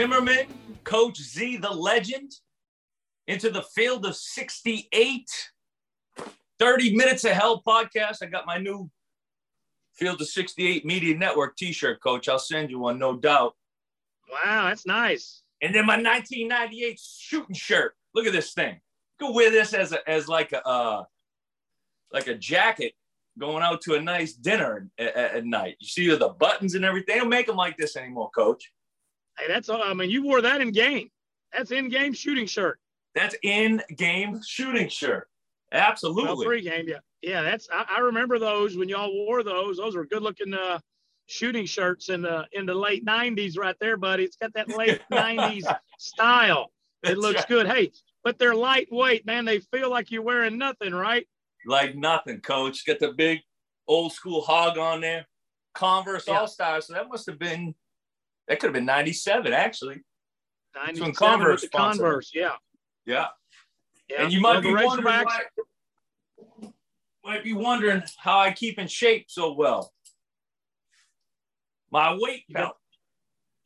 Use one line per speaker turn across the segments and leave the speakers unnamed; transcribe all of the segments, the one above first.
Zimmerman, Coach Z, the legend, into the field of 68. 30 Minutes of Hell podcast. I got my new Field of 68 Media Network t shirt, coach. I'll send you one, no doubt.
Wow, that's nice.
And then my 1998 shooting shirt. Look at this thing. Go wear this as a, as like a uh, like a jacket going out to a nice dinner at, at night. You see the buttons and everything. They don't make them like this anymore, coach.
That's all. I mean, you wore that in game. That's in game shooting shirt.
That's in game shooting shirt. Absolutely. Well,
pre-game, yeah, yeah. That's I, I, remember those when y'all wore those. Those were good-looking uh, shooting shirts in the in the late '90s, right there, buddy. It's got that late '90s style. It looks right. good. Hey, but they're lightweight, man. They feel like you're wearing nothing, right?
Like nothing, coach. Got the big old school hog on there. Converse yeah. All Stars. So that must have been that could have been 97, actually.
97 Converse, Converse, yeah.
Yeah. Yeah. And you might be wondering why, might be wondering how I keep in shape so well. My weight
you got,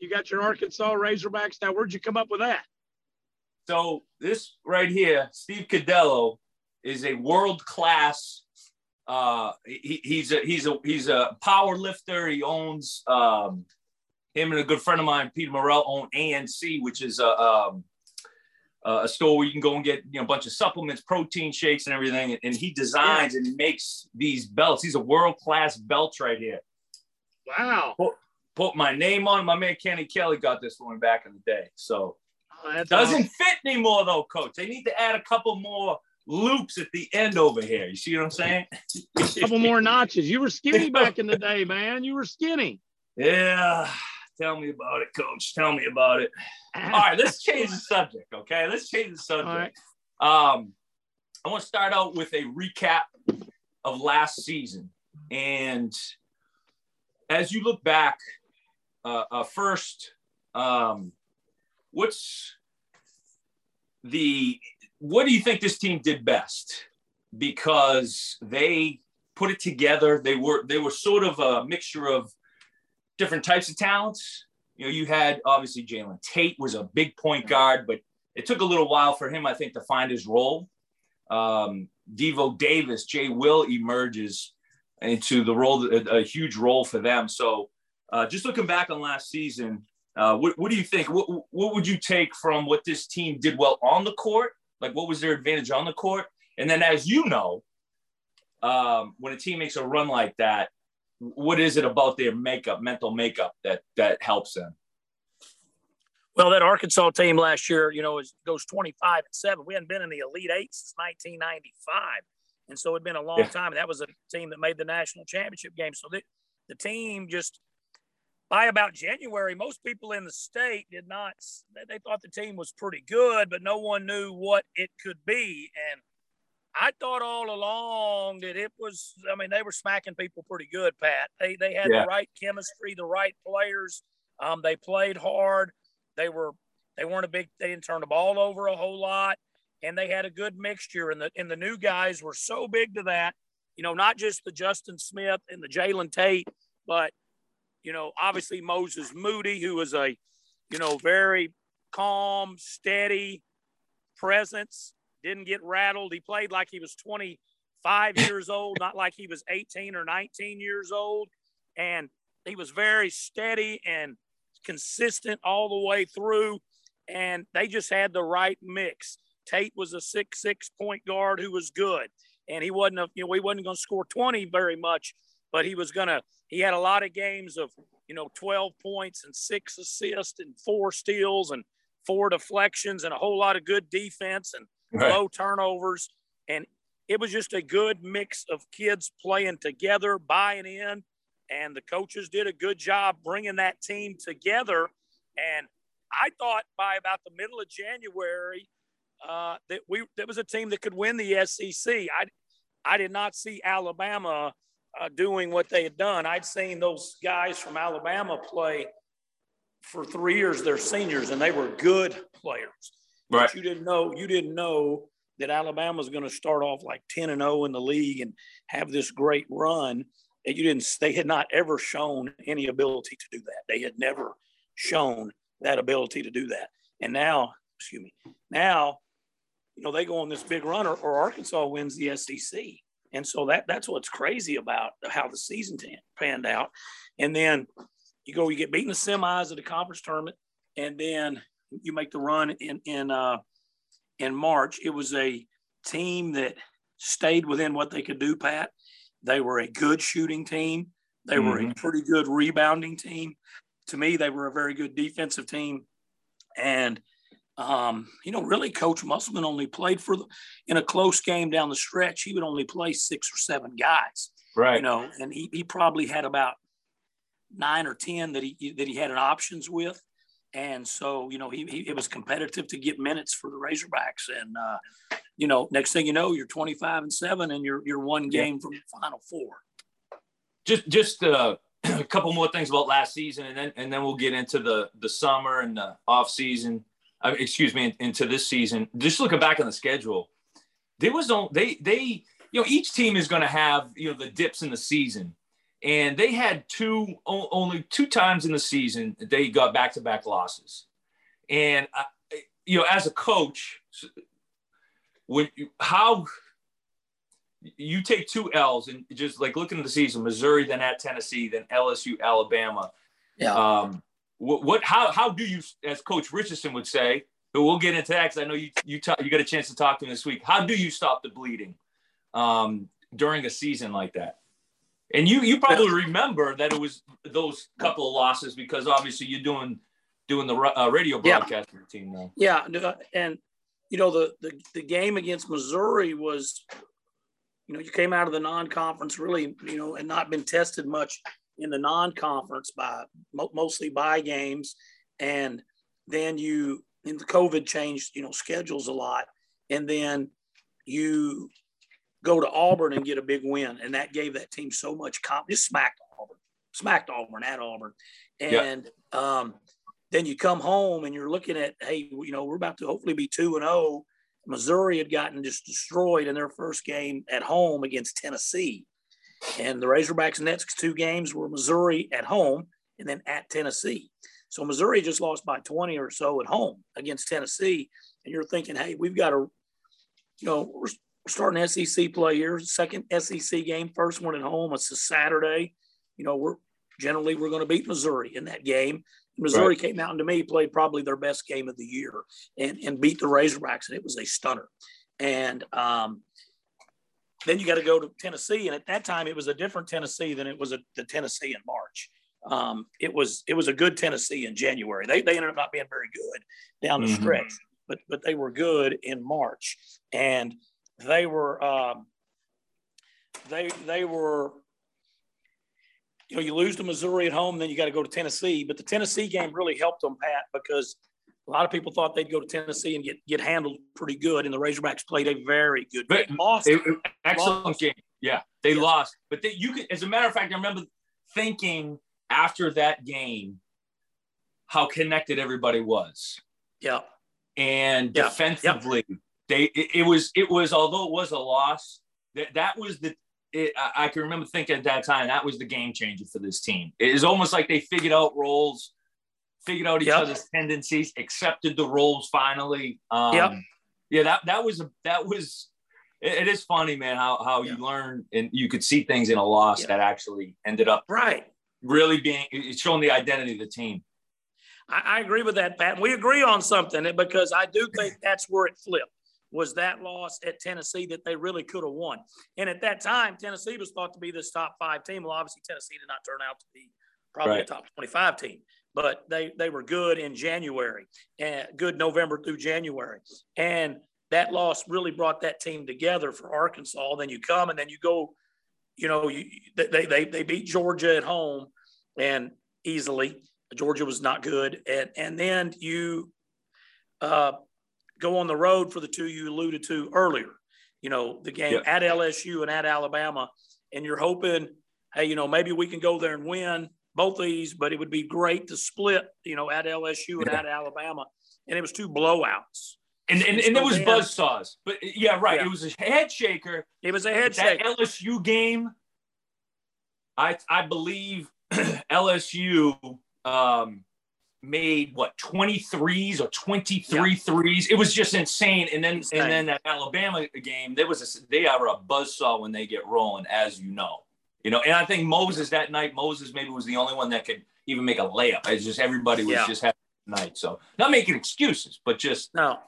you got your Arkansas Razorbacks. Now, where'd you come up with that?
So this right here, Steve Cadello, is a world class. Uh, he, he's a he's a he's a power lifter. He owns um, him and a good friend of mine, Peter Morel, own ANC, which is a um, uh, a store where you can go and get you know a bunch of supplements, protein shakes, and everything. And he designs and makes these belts. He's a world class belt right here.
Wow.
Put, put, my name on. My man Kenny Kelly got this one back in the day. So oh, doesn't awesome. fit anymore though, coach. They need to add a couple more loops at the end over here. You see what I'm saying?
a couple more notches. You were skinny back in the day, man. You were skinny.
Yeah. Tell me about it, coach. Tell me about it. All right, let's change the subject. Okay, let's change the subject. Um, I want to start out with a recap of last season. And as you look back, uh, uh, first, um, what's the what do you think this team did best? Because they put it together. They were they were sort of a mixture of different types of talents. You know, you had obviously Jalen Tate was a big point guard, but it took a little while for him, I think, to find his role. Um, Devo Davis, Jay Will emerges into the role, a, a huge role for them. So, uh, just looking back on last season, uh, what, what, do you think? What, what would you take from what this team did well on the court? Like, what was their advantage on the court? And then, as you know, um, when a team makes a run like that, what is it about their makeup, mental makeup that that helps them?
Well, that Arkansas team last year, you know, is, goes 25 and 7. We hadn't been in the Elite Eight since 1995. And so it'd been a long yeah. time. And that was a team that made the national championship game. So the, the team just, by about January, most people in the state did not, they thought the team was pretty good, but no one knew what it could be. And I thought all along that it was. I mean, they were smacking people pretty good, Pat. They they had yeah. the right chemistry, the right players. Um, they played hard. They were they weren't a big. They didn't turn the ball over a whole lot, and they had a good mixture. And the and the new guys were so big to that. You know, not just the Justin Smith and the Jalen Tate, but you know, obviously Moses Moody, who was a you know very calm, steady presence didn't get rattled. He played like he was 25 years old, not like he was 18 or 19 years old. And he was very steady and consistent all the way through. And they just had the right mix. Tate was a six six point guard who was good, and he wasn't a, you know he wasn't going to score 20 very much, but he was going to. He had a lot of games of you know 12 points and six assists and four steals and four deflections and a whole lot of good defense and right. low turnovers. And it was just a good mix of kids playing together, buying in. And the coaches did a good job bringing that team together. And I thought by about the middle of January uh, that we that was a team that could win the SEC. I I did not see Alabama uh, doing what they had done. I'd seen those guys from Alabama play for three years. They're seniors, and they were good players.
Right.
But you didn't know you didn't know that Alabama was going to start off like 10 and 0 in the league and have this great run. And you didn't they had not ever shown any ability to do that. They had never shown that ability to do that. And now, excuse me, now, you know, they go on this big run or, or Arkansas wins the SEC. And so that that's what's crazy about how the season t- panned out. And then you go, you get beaten the semis of the conference tournament, and then you make the run in in uh, in March. It was a team that stayed within what they could do. Pat, they were a good shooting team. They mm-hmm. were a mm-hmm. pretty good rebounding team. To me, they were a very good defensive team. And um, you know, really, Coach Musselman only played for the, in a close game down the stretch. He would only play six or seven guys,
right?
You know, and he, he probably had about nine or ten that he that he had an options with, and so you know he, he it was competitive to get minutes for the Razorbacks, and uh, you know, next thing you know, you're 25 and seven, and you're you're one game yeah. from the Final Four.
Just just uh, a couple more things about last season, and then and then we'll get into the the summer and the off season uh, excuse me, into this season. Just looking back on the schedule, there was no they they you know each team is going to have you know the dips in the season, and they had two only two times in the season they got back to back losses, and uh, you know as a coach, when you, how you take two L's and just like looking at the season, Missouri, then at Tennessee, then LSU, Alabama.
Yeah. Um,
what, what how how do you, as Coach Richardson would say, but we'll get into that because I know you you talk, you got a chance to talk to him this week. How do you stop the bleeding um, during a season like that? And you you probably remember that it was those couple of losses because obviously you're doing doing the uh, radio broadcast
yeah.
team now.
Yeah, and you know the, the the game against Missouri was, you know, you came out of the non-conference really, you know, and not been tested much in the non-conference by mostly by games, and then you in the COVID changed you know schedules a lot, and then you go to Auburn and get a big win, and that gave that team so much confidence. Just smacked Auburn, smacked Auburn at Auburn, and um, then you come home and you're looking at hey, you know we're about to hopefully be two and zero. Oh. Missouri had gotten just destroyed in their first game at home against Tennessee. And the Razorbacks' next two games were Missouri at home and then at Tennessee. So Missouri just lost by 20 or so at home against Tennessee. And you're thinking, hey, we've got to, you know, we're starting SEC play here, second SEC game, first one at home. It's a Saturday. You know, we're generally we're going to beat Missouri in that game. Missouri right. came out and to me played probably their best game of the year and, and beat the Razorbacks, and it was a stunner. And um, then you got to go to Tennessee, and at that time it was a different Tennessee than it was a, the Tennessee in March. Um, it was it was a good Tennessee in January. They, they ended up not being very good down the mm-hmm. stretch, but but they were good in March, and they were um, they they were you know you lose to Missouri at home, then you got to go to Tennessee. But the Tennessee game really helped them, Pat, because a lot of people thought they'd go to Tennessee and get get handled pretty good, and the Razorbacks played a very good
but game. Lost, it, it, excellent lost. game. Yeah, they yes. lost, but they, you could, as a matter of fact, I remember thinking after that game how connected everybody was.
Yeah,
and yeah. defensively, yeah. They it, it, was it was although it was a loss, that that was the. It, I, I can remember thinking at that time that was the game changer for this team. It is almost like they figured out roles figured out each yep. other's tendencies, accepted the roles finally. Um, yep. Yeah, that that was a that was. it, it is funny, man, how how you learn and you could see things in a loss that actually ended up
right
really being it's showing the identity of the team.
I, I agree with that, Pat. We agree on something because I do think that's where it flipped. Was that loss at Tennessee that they really could have won? And at that time, Tennessee was thought to be this top five team. Well, obviously, Tennessee did not turn out to be probably right. a top 25 team but they they were good in January and good November through January. And that loss really brought that team together for Arkansas. Then you come and then you go, you know, you, they, they, they beat Georgia at home and easily. Georgia was not good. And, and then you uh, go on the road for the two you alluded to earlier, you know, the game at LSU and at Alabama. And you're hoping, hey, you know, maybe we can go there and win both these, but it would be great to split, you know, at LSU and yeah. at Alabama. And it was two blowouts.
And and, and, and it was buzz saws. But yeah, right. Yeah. It was a head shaker.
It was a head shaker.
That LSU game, I I believe LSU um, made what 23s or 23 yeah. threes. It was just insane. And then insane. and then that Alabama game, there was a, they are a buzzsaw when they get rolling, as you know. You know, and I think Moses that night, Moses maybe was the only one that could even make a layup. It's just everybody was yeah. just having a night. So not making excuses, but just
no.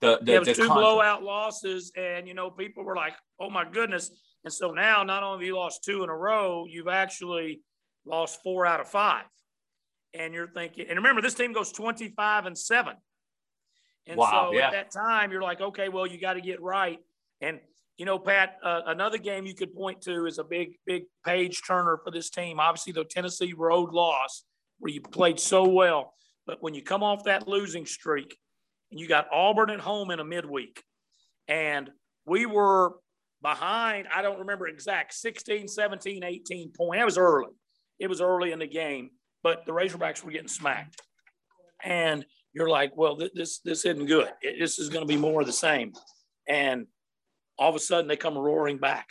The, the,
it was two blowout losses, and you know, people were like, "Oh my goodness!" And so now, not only have you lost two in a row, you've actually lost four out of five. And you're thinking, and remember, this team goes 25 and seven. And wow, so yeah. at that time, you're like, okay, well, you got to get right. And, you know, Pat, uh, another game you could point to is a big, big page turner for this team. Obviously, the Tennessee road loss, where you played so well. But when you come off that losing streak and you got Auburn at home in a midweek, and we were behind, I don't remember exact, 16, 17, 18 point. That was early. It was early in the game, but the Razorbacks were getting smacked. And you're like, well, this this isn't good. This is going to be more of the same. And all of a sudden they come roaring back,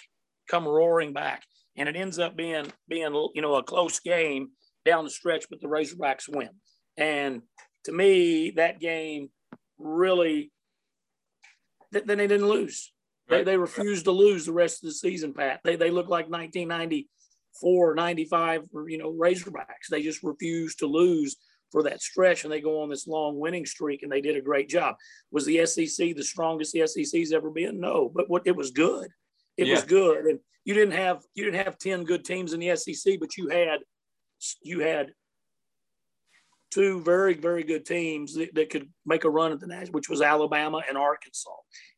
come roaring back. And it ends up being being you know a close game down the stretch, but the Razorbacks win. And to me, that game really then they didn't lose. They, they refused to lose the rest of the season, Pat. They, they look like 1994, 95, you know, Razorbacks. They just refused to lose for that stretch and they go on this long winning streak and they did a great job. Was the SEC the strongest the SEC's ever been? No, but what it was good. It yeah. was good. And you didn't have you didn't have 10 good teams in the SEC, but you had you had two very, very good teams that, that could make a run at the national, which was Alabama and Arkansas.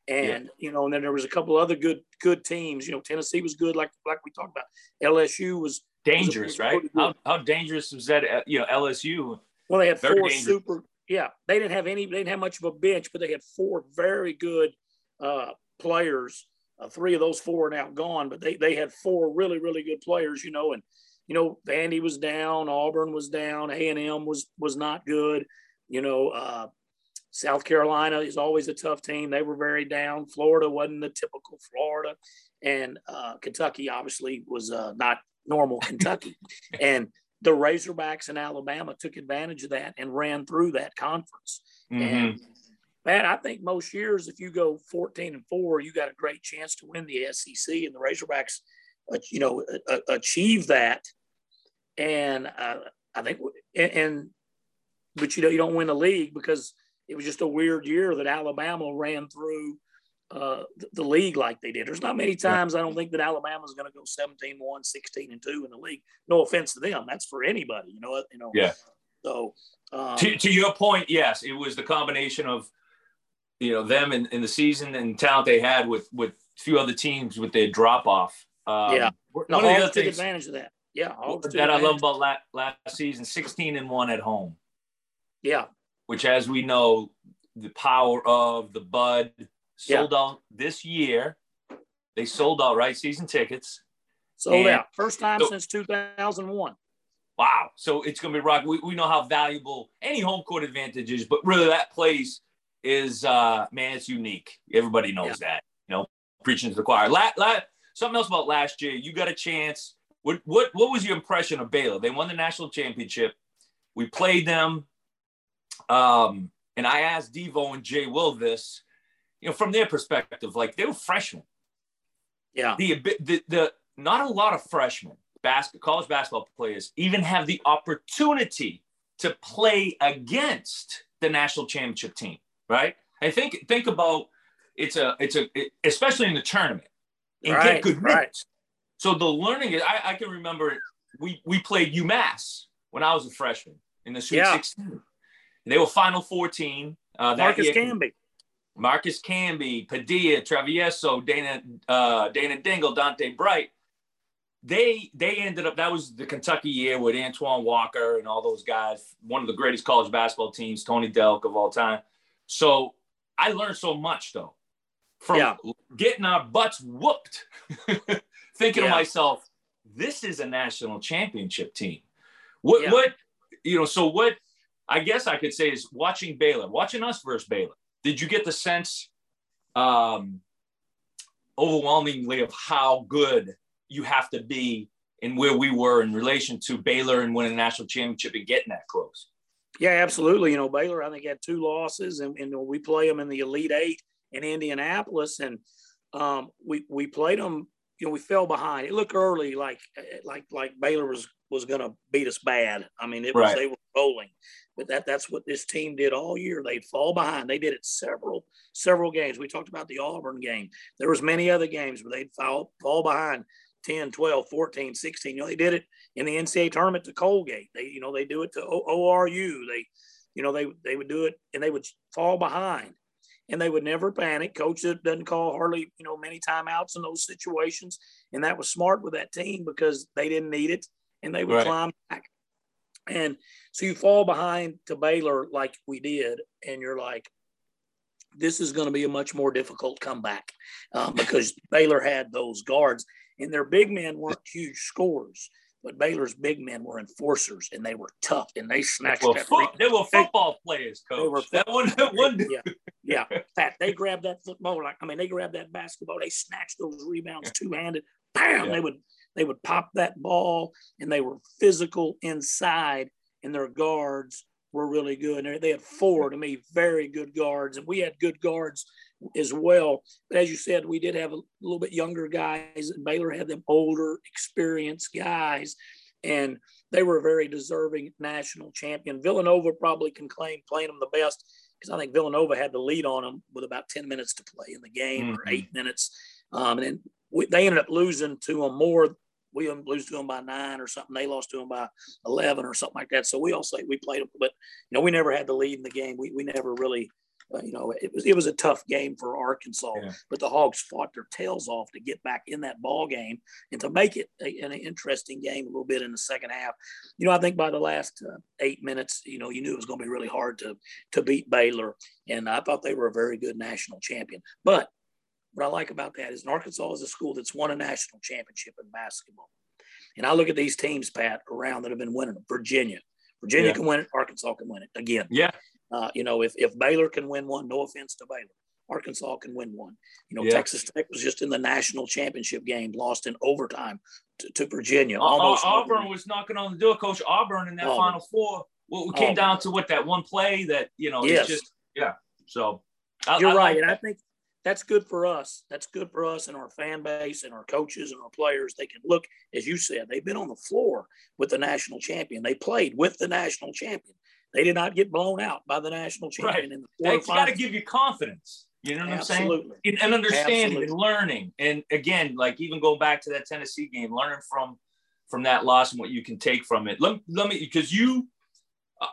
And, yeah. you know, and then there was a couple other good, good teams. You know, Tennessee was good, like like we talked about. LSU was
dangerous, was right? How, how dangerous was that? Uh, you know, LSU.
Well, they had four dangerous. super. Yeah, they didn't have any. They didn't have much of a bench, but they had four very good uh, players. Uh, three of those four are now gone, but they they had four really really good players. You know, and you know, Vandy was down, Auburn was down, A and M was was not good. You know, uh, South Carolina is always a tough team. They were very down. Florida wasn't the typical Florida, and uh, Kentucky obviously was uh, not normal Kentucky. and the Razorbacks in Alabama took advantage of that and ran through that conference. Mm-hmm. And man, I think most years, if you go 14 and four, you got a great chance to win the SEC. And the Razorbacks, uh, you know, achieve that and uh, I think, and, and, but you know, you don't win the league because it was just a weird year that Alabama ran through uh, the, the, league like they did. There's not many times I don't think that Alabama's going to go 17 1, 16 and 2 in the league. No offense to them. That's for anybody, you know. You know.
Yeah.
So, um,
to, to your point, yes, it was the combination of, you know, them in, in the season and talent they had with with a few other teams with their drop off.
Um, yeah. One of the other things, advantage of that. Yeah,
that I love about last, last season, 16 and one at home.
Yeah.
Which, as we know, the power of the Bud sold yeah. out this year. They sold out, right? Season tickets.
Sold and out. First time so, since 2001.
Wow. So it's going to be rock. We, we know how valuable any home court advantage is, but really that place is, uh, man, it's unique. Everybody knows yeah. that. You know, preaching to the choir. La, la, something else about last year. You got a chance what what what was your impression of Baylor? They won the national championship. We played them, um, and I asked Devo and Jay Will this, you know, from their perspective, like they were freshmen.
Yeah.
The the, the not a lot of freshmen basket college basketball players even have the opportunity to play against the national championship team, right? I think think about it's a it's a it, especially in the tournament and right, get good right. So the learning is, I, I can remember we we played UMass when I was a freshman in the Sweet yeah. 16. They were Final 14.
Uh, Marcus year. Camby.
Marcus Camby, Padilla, Travieso, Dana, uh, Dana Dingle, Donta Bright. They they ended up that was the Kentucky year with Antoine Walker and all those guys, one of the greatest college basketball teams, Tony Delk of all time. So I learned so much though from yeah. getting our butts whooped thinking yeah. to myself, this is a national championship team. What, yeah. what, you know, so what I guess I could say is watching Baylor, watching us versus Baylor, did you get the sense um, overwhelmingly of how good you have to be and where we were in relation to Baylor and winning a national championship and getting that close?
Yeah, absolutely. You know, Baylor, I think had two losses, and, and we play them in the Elite Eight in Indianapolis, and um, we we played them. You know, we fell behind. It looked early like eh, eh, like like Baylor was was going to beat us bad. I mean, it was right. they were rolling, but that that's what this team did all year. They'd fall behind. They did it several several games. We talked about the Auburn game. There was many other games where they'd fall fall behind 10, 12, 14, 16. You know, they did it in the NCAA tournament to Colgate. They, you know, they do it to ORU. They, you know, they they would do it and they would fall behind and they would never panic. Coach doesn't call hardly, you know, many timeouts in those situations. And that was smart with that team because they didn't need it and they would right. climb back. And so you fall behind to Baylor like we did, and you're like, this is going to be a much more difficult comeback um, because Baylor had those guards, and their big men weren't huge scorers. But Baylor's big men were enforcers, and they were tough, and they snatched.
Well, fo- they were football players, coach. They were that one. one
yeah, yeah. Pat, they grabbed that football like I mean, they grabbed that basketball. They snatched those rebounds two handed. Bam! Yeah. They would they would pop that ball, and they were physical inside, and their guards were really good. And they had four to me very good guards, and we had good guards as well. But as you said, we did have a little bit younger guys, and Baylor had them older, experienced guys, and they were a very deserving national champion. Villanova probably can claim playing them the best because I think Villanova had the lead on them with about 10 minutes to play in the game mm-hmm. or eight minutes. Um, and then we, they ended up losing to them more. We lose to them by nine or something. They lost to them by 11 or something like that. So we all say we played them, but you know, we never had the lead in the game. We, we never really, you know, it was, it was a tough game for Arkansas, yeah. but the Hogs fought their tails off to get back in that ball game and to make it a, an interesting game a little bit in the second half. You know, I think by the last uh, eight minutes, you know, you knew it was going to be really hard to, to beat Baylor. And I thought they were a very good national champion, but what I like about that is Arkansas is a school that's won a national championship in basketball. And I look at these teams, Pat, around that have been winning them. Virginia. Virginia yeah. can win it. Arkansas can win it again.
Yeah.
Uh, you know, if, if Baylor can win one, no offense to Baylor, Arkansas can win one. You know, yeah. Texas Tech was just in the national championship game, lost in overtime to, to Virginia.
Almost Auburn was knocking on the door, Coach. Auburn in that Auburn. Final Four. Well, we came Auburn. down to what that one play that you know. Yes. just yeah. So
I, you're I right, like and I think that's good for us. That's good for us and our fan base and our coaches and our players. They can look, as you said, they've been on the floor with the national champion. They played with the national champion. They did not get blown out by the national champion right. in
the It's got to give you confidence. You know what Absolutely. I'm saying? And understanding Absolutely. and learning. And again, like even going back to that Tennessee game, learning from from that loss and what you can take from it. Let, let me because you uh,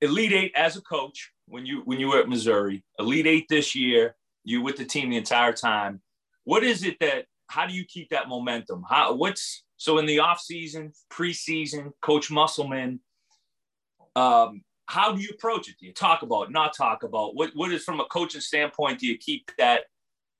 elite eight as a coach when you when you were at Missouri, elite eight this year you with the team the entire time. What is it that? How do you keep that momentum? How? What's so in the off season, preseason, Coach Musselman? Um, how do you approach it? Do you talk about, not talk about? What What is from a coaching standpoint? Do you keep that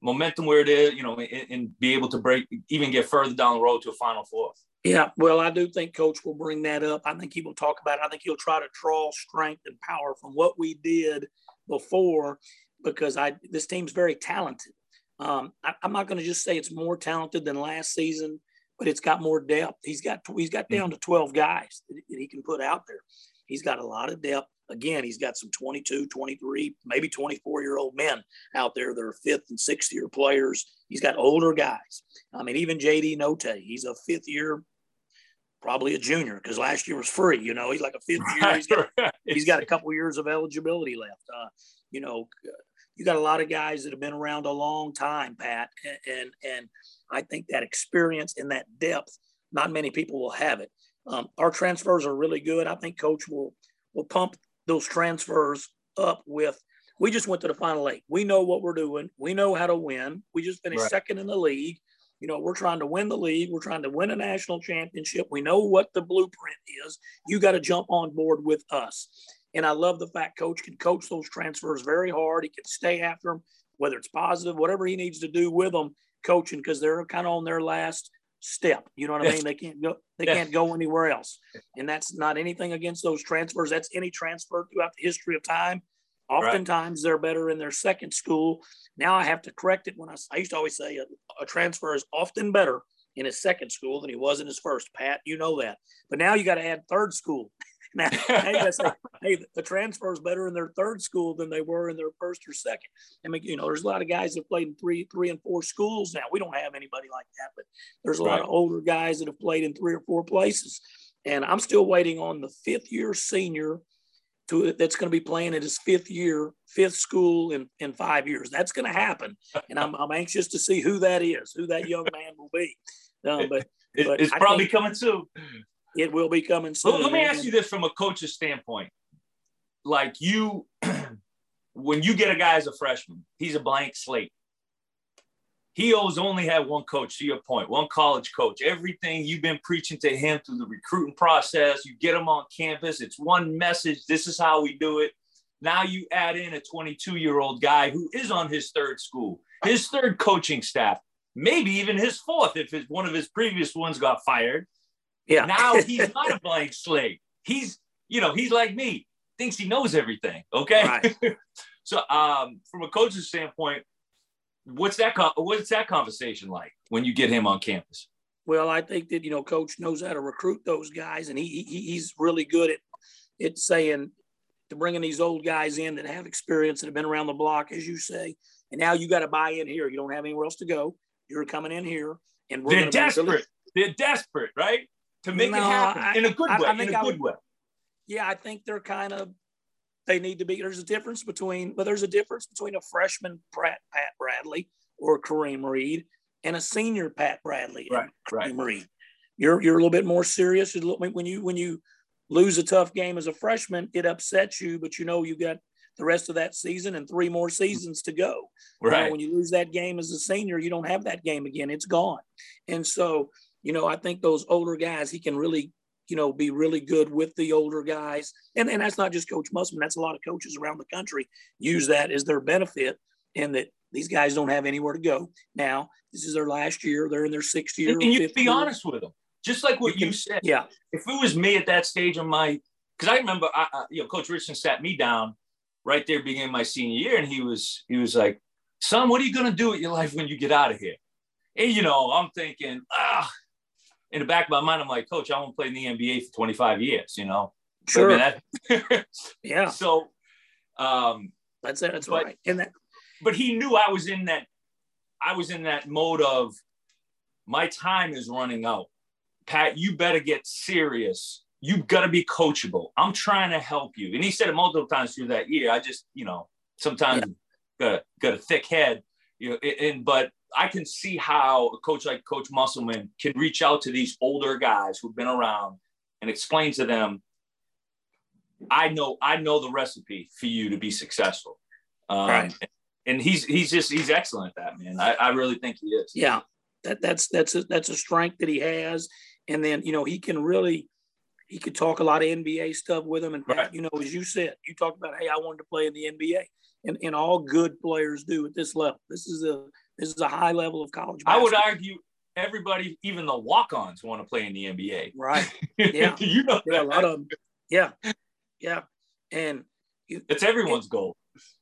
momentum where it is? You know, and, and be able to break, even get further down the road to a Final Four.
Yeah, well, I do think Coach will bring that up. I think he will talk about it. I think he'll try to draw strength and power from what we did before because I this team's very talented. Um, I, am not going to just say it's more talented than last season, but it's got more depth. He's got he's got down to 12 guys that, that he can put out there. He's got a lot of depth. Again, he's got some 22, 23, maybe 24 year old men out there that are fifth and sixth year players. He's got older guys. I mean, even JD Notae, he's a fifth year, probably a junior because last year was free. You know, he's like a fifth year. He's got, he's got a couple years of eligibility left. Uh, you know, you got a lot of guys that have been around a long time, Pat, and and, I think that experience and that depth, not many people will have it. Um, our transfers are really good. I think Coach will will pump those transfers up with. We just went to the final eight. We know what we're doing. We know how to win. We just finished right. second in the league. You know, we're trying to win the league. We're trying to win a national championship. We know what the blueprint is. You got to jump on board with us. And I love the fact coach can coach those transfers very hard. He can stay after them, whether it's positive, whatever he needs to do with them, coaching, because they're kind of on their last step. You know what I mean? They can't go, they can't go anywhere else. And that's not anything against those transfers. That's any transfer throughout the history of time. Oftentimes right. they're better in their second school. Now I have to correct it when I, I used to always say a, a transfer is often better in his second school than he was in his first. Pat, you know that. But now you got to add third school now, hey, say, hey, the transfer is better in their third school than they were in their first or second. I mean, you know, there's a lot of guys that have played in three, three and four schools now. We don't have anybody like that, but there's a right. lot of older guys that have played in three or four places. And I'm still waiting on the fifth year senior to that's going to be playing at his fifth year, fifth school in, in five years. That's going to happen. And I'm, I'm anxious to see who that is, who that young man will be. Um, but,
it, but it's I probably coming soon.
It will be coming soon.
Let me ask you this from a coach's standpoint. Like you, when you get a guy as a freshman, he's a blank slate he always only had one coach to your point one college coach everything you've been preaching to him through the recruiting process you get him on campus it's one message this is how we do it now you add in a 22 year old guy who is on his third school his third coaching staff maybe even his fourth if his, one of his previous ones got fired yeah now he's not a blank slate he's you know he's like me thinks he knows everything okay right. so um, from a coach's standpoint what's that what's that conversation like when you get him on campus?
Well, I think that you know, coach knows how to recruit those guys, and he, he he's really good at at saying to bringing these old guys in that have experience that have been around the block, as you say. And now you got to buy in here. You don't have anywhere else to go. You're coming in here, and
they're desperate. Really... They're desperate, right? To make no, it happen I, in a good way. I, I in a good would, way.
Yeah, I think they're kind of they need to be. There's a difference between, but there's a difference between a freshman Pat, Pat Bradley or Kareem Reed and a senior Pat Bradley,
right? Kareem
right. Reed. You're you're a little bit more serious. When you when you lose a tough game as a freshman, it upsets you, but you know you got the rest of that season and three more seasons to go.
Right.
You know, when you lose that game as a senior, you don't have that game again. It's gone. And so, you know, I think those older guys, he can really you know, be really good with the older guys. And, and that's not just Coach Musselman. That's a lot of coaches around the country use that as their benefit and that these guys don't have anywhere to go. Now, this is their last year. They're in their sixth year.
And, and you be year. honest with them. Just like what you, can, you, said.
Yeah.
If it was me at that stage of my, because I remember, I, I, you know, Coach Richardson sat me down right there beginning my senior year, and he was he was like, "Son, what are you going to do with your life when you get out of here?" And you know, I'm thinking, ah, in the back of my mind, I'm like, Coach, I want to play in the NBA for 25 years. You know,
sure. yeah.
So, um,
that's it. That's but, right. And that,
but he knew I was in that. I was in that mode of my time is running out. Pat, you better get serious. You've got to be coachable. I'm trying to help you. And he said it multiple times through that year. I just, you know, sometimes yeah. got a, got a thick head. You know, and but I can see how a coach like Coach Musselman can reach out to these older guys who've been around and explain to them, I know, I know the recipe for you to be successful. Um, right. And he's he's just he's excellent at that, man. I, I really think he is.
Yeah. That that's that's a that's a strength that he has. And then, you know, he can really he could talk a lot of NBA stuff with him. And right. you know, as you said, you talked about, hey, I wanted to play in the NBA. And, and all good players do at this level. This is a this is a high level of college. Basketball.
I would argue everybody, even the walk-ons, want to play in the NBA.
Right. Yeah.
you know,
yeah, a lot of them. Yeah. Yeah. And
you, it's everyone's goal.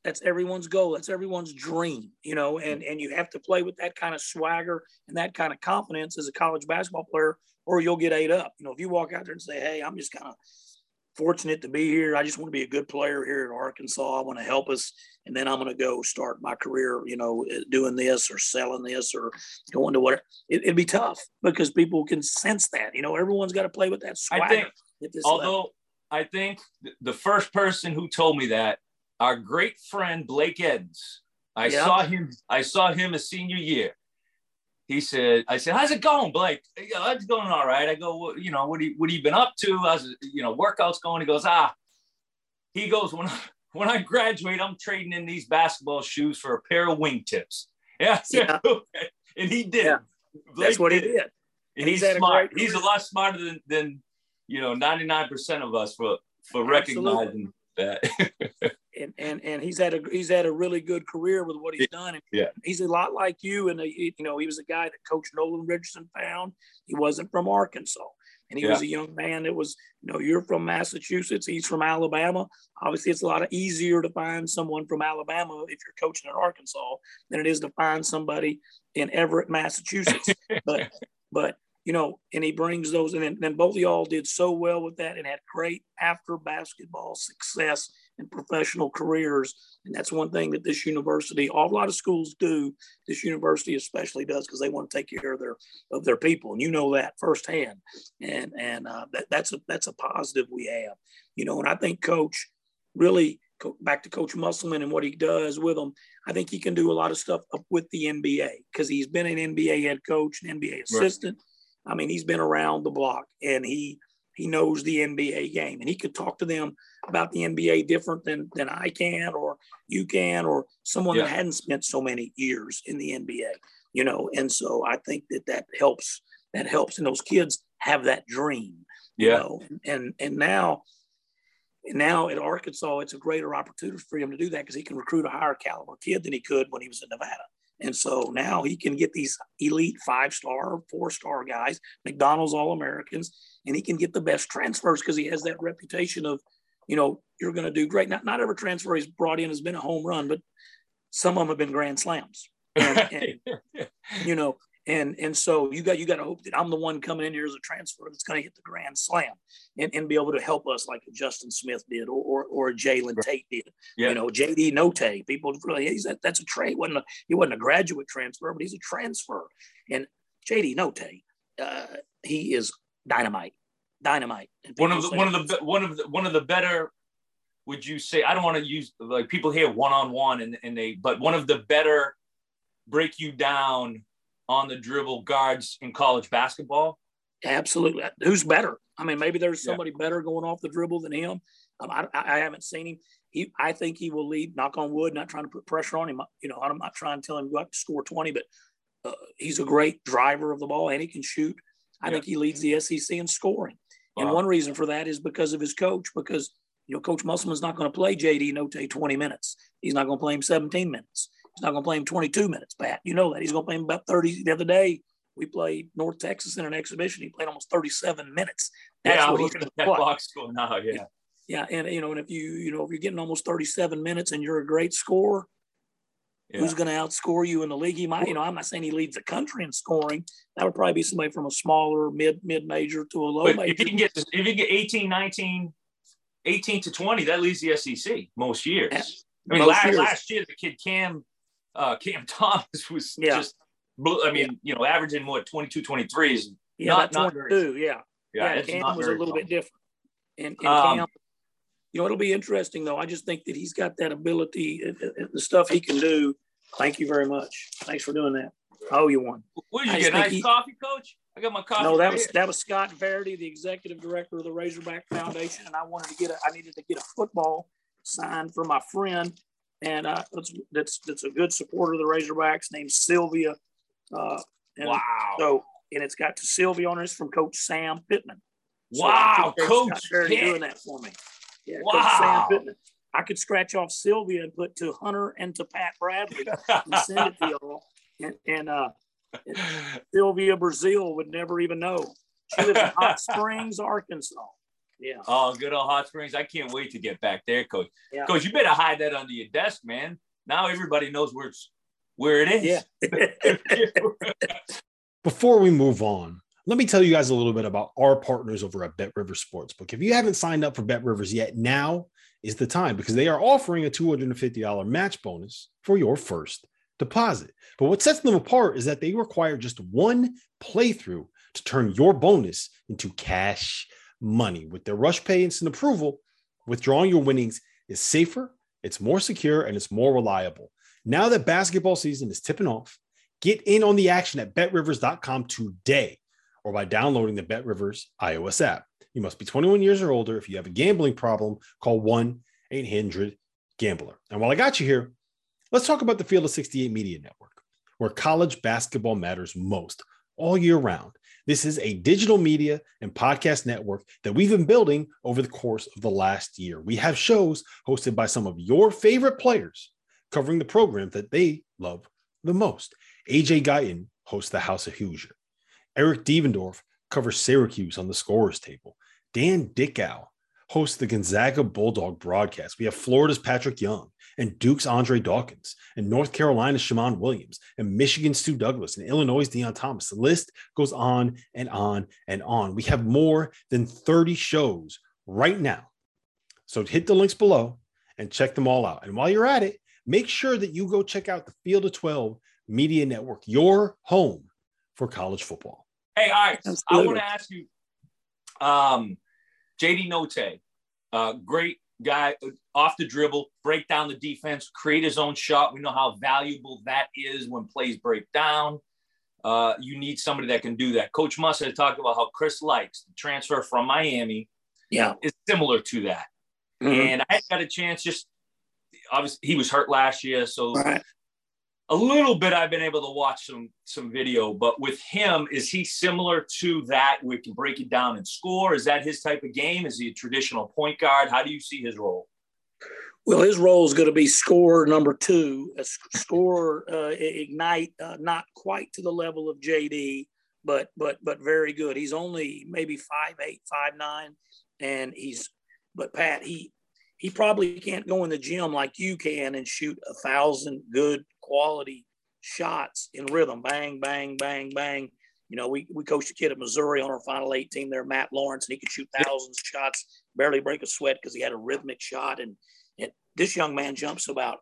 That's everyone's goal. That's everyone's dream, you know, and, mm. and you have to play with that kind of swagger and that kind of confidence as a college basketball player, or you'll get ate up. You know, if you walk out there and say, Hey, I'm just kind of fortunate to be here. I just want to be a good player here at Arkansas. I want to help us, and then I'm going to go start my career, you know, uh, doing this or selling this or going to whatever. It, would be tough because people can sense that. You know, everyone's got to play with that swagger. I
think, although level. I think the first person who told me that, our great friend Blake Eddins. I saw him. I saw him a senior year he said, I said, how's it going, Blake? Yeah, it's going all right. I go, you know, what, you, what have you been up to? How's, you know, workouts going? He goes, ah, he goes, when I, when I graduate, I'm trading in these basketball shoes for a pair of wingtips. Yeah. yeah. okay. And he did. Yeah.
That's what did. he did.
And he's, he's smart. He's a lot smarter than, than, you know, 99% of us for, for recognizing that.
and and and he's had a he's had a really good career with what he's done. And
yeah,
he's a lot like you, and uh, you know he was a guy that Coach Nolan Richardson found. He wasn't from Arkansas, and he yeah. was a young man that was you know you're from Massachusetts, he's from Alabama. Obviously, it's a lot easier to find someone from Alabama if you're coaching in Arkansas than it is to find somebody in Everett, Massachusetts. but but you know, and he brings those, and then, then both of y'all did so well with that and had great after basketball success and professional careers. And that's one thing that this university, a lot of schools do. This university especially does because they want to take care of their of their people, and you know that firsthand. And and uh, that, that's a that's a positive we have, you know. And I think Coach really back to Coach Musselman and what he does with them. I think he can do a lot of stuff up with the NBA because he's been an NBA head coach, an NBA assistant. Right I mean, he's been around the block and he he knows the NBA game and he could talk to them about the NBA different than than I can or you can or someone yeah. that hadn't spent so many years in the NBA, you know. And so I think that that helps. That helps, and those kids have that dream, yeah. you know. And and now, and now at Arkansas, it's a greater opportunity for him to do that because he can recruit a higher caliber kid than he could when he was in Nevada. And so now he can get these elite five star, four star guys, McDonald's All Americans, and he can get the best transfers because he has that reputation of, you know, you're going to do great. Not, not every transfer he's brought in has been a home run, but some of them have been grand slams. And, and, you know, and and so you got you got to hope that I'm the one coming in here as a transfer that's going to hit the grand slam and, and be able to help us like Justin Smith did or or, or Jalen Tate did. Yeah. You know, JD Notae. People really he's that, that's a trade. wasn't a, he wasn't a graduate transfer, but he's a transfer. And JD Notae, uh, he is dynamite, dynamite.
One of the one of the one of the one of the better. Would you say I don't want to use like people here one on one and and they but one of the better break you down on the dribble guards in college basketball?
Absolutely. Who's better? I mean, maybe there's somebody yeah. better going off the dribble than him. Um, I, I, haven't seen him. He, I think he will lead. Knock on wood. Not trying to put pressure on him. You know, I'm not trying to tell him go out to score 20, but uh, he's a great driver of the ball and he can shoot. I yeah. think he leads the SEC in scoring. Wow. And one reason for that is because of his coach. Because you know, Coach Musselman's not going to play JD Notae 20 minutes. He's not going to play him 17 minutes. He's not going to play him 22 minutes, Pat. You know that. He's going to play him about 30. The other day, we played North Texas in an exhibition. He played almost 37 minutes.
That's yeah, I'm looking at that box score now. Yeah.
Yeah. And, you know, and if you, you know, if you're getting almost 37 minutes and you're a great scorer, yeah. who's going to outscore you in the league? He might, you know, I'm not saying he leads the country in scoring. That would probably be somebody from a smaller mid mid major to a low but major.
If you can get if you get 18, 19, 18 to 20, that leads the SEC most years. Yeah. I mean, last, years. last year the kid Cam uh, Cam Thomas was yeah. just, I mean, yeah. you know, averaging what 22, 23 is
yeah, not, not very, yeah. Yeah, yeah Cam was a little bit different. And, and um, Cam, you know, it'll be interesting though. I just think that he's got that ability, the stuff he can do. Thank you very much. Thanks for doing that. I owe you one.
What did you get? Nice he, coffee, coach. I got my coffee.
No, that was that was Scott Varady, the executive director of the Razorback Foundation, and I wanted to get a. I needed to get a football signed for my friend and uh, that's, that's that's a good supporter of the Razorbacks named Sylvia. Uh,
wow!
So and it's got to Sylvia on it from Coach Sam Pittman.
So wow, Coach
doing that for me. Yeah, wow. Coach Sam Pittman. I could scratch off Sylvia and put to Hunter and to Pat Bradley and send it to y'all. And, and uh, Sylvia Brazil would never even know. She lives in Hot Springs, Arkansas. Yeah. Oh,
good old Hot Springs. I can't wait to get back there, Coach. Yeah. Coach, you better hide that under your desk, man. Now everybody knows where it's where it is.
Yeah. Before we move on, let me tell you guys a little bit about our partners over at BetRivers Sportsbook. If you haven't signed up for BetRivers yet, now is the time because they are offering a $250 match bonus for your first deposit. But what sets them apart is that they require just one playthrough to turn your bonus into cash money. With their rush pay instant approval, withdrawing your winnings is safer, it's more secure, and it's more reliable. Now that basketball season is tipping off, get in on the action at betrivers.com today or by downloading the BetRivers iOS app. You must be 21 years or older. If you have a gambling problem, call 1 800 Gambler. And while I got you here, let's talk about the Field of 68 Media Network, where college basketball matters most all year round. This is a digital media and podcast network that we've been building over the course of the last year. We have shows hosted by some of your favorite players covering the program that they love the most. AJ Guyton hosts the House of Hoosier. Eric Devendorf covers Syracuse on the scorers table. Dan Dickau hosts the Gonzaga Bulldog broadcast. We have Florida's Patrick Young and Duke's Andre Dawkins, and North Carolina's Shammond Williams, and Michigan's Stu Douglass, and Illinois' Deon Thomas. The list goes on and on and on. We have more than 30 shows right now. So hit the links below and check them all out. And while you're at it, make sure that you go check out the Field of 12 Media Network, your home for college football.
Hey, all right. Absolutely. I want to ask you, um, JD Notae, uh, great guy off the dribble, break down the defense, create his own shot. We know how valuable that is when plays break down. Uh, you need somebody that can do that. Coach Muss talked about how Chris Lykes the transfer from Miami.
Yeah,
is similar to that. Mm-hmm. And I got a chance. Just obviously, he was hurt last year, so right a little bit I've been able to watch some some video, but with him, is he similar to that? We can break it down and score. Is that his type of game? Is he a traditional point guard? How do you see his role?
Well, his role is going to be score number two, a score uh, ignite, uh, not quite to the level of JD, but but but very good. He's only maybe five eight, five nine, and he's but Pat he he probably can't go in the gym like you can and shoot a thousand good quality shots in rhythm. Bang, bang, bang, bang. You know, we, we coached a kid at Missouri on our final eight team there, Matt Lawrence, and he could shoot thousands of shots, barely break a sweat because he had a rhythmic shot. And, and this young man jumps about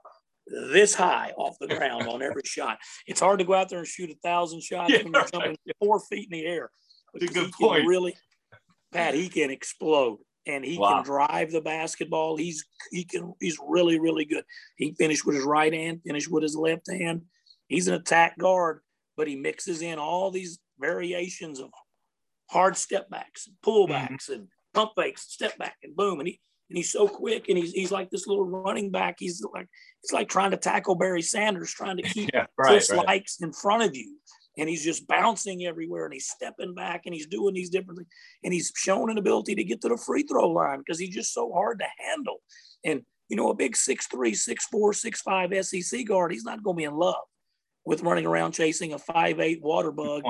this high off the ground on every shot. It's hard to go out there and shoot a thousand shots yeah, when you're jumping four feet in the air.
Good point.
Really, Pat, he can explode and he wow. can drive the basketball. He's he can he's really really good. He finished with his right hand, finished with his left hand. He's an attack guard, but he mixes in all these variations of hard step backs, and pullbacks, mm-hmm. and pump fakes, step back, and boom. And he and he's so quick, and he's he's like this little running back. He's like it's like trying to tackle Barry Sanders, trying to keep yeah, right, right. Lykes in front of you and he's just bouncing everywhere and he's stepping back and he's doing these different things and he's shown an ability to get to the free throw line because he's just so hard to handle. And you know a big 6'3 6'4 6'5 sec guard he's not going to be in love with running around chasing a 5'8 water bug.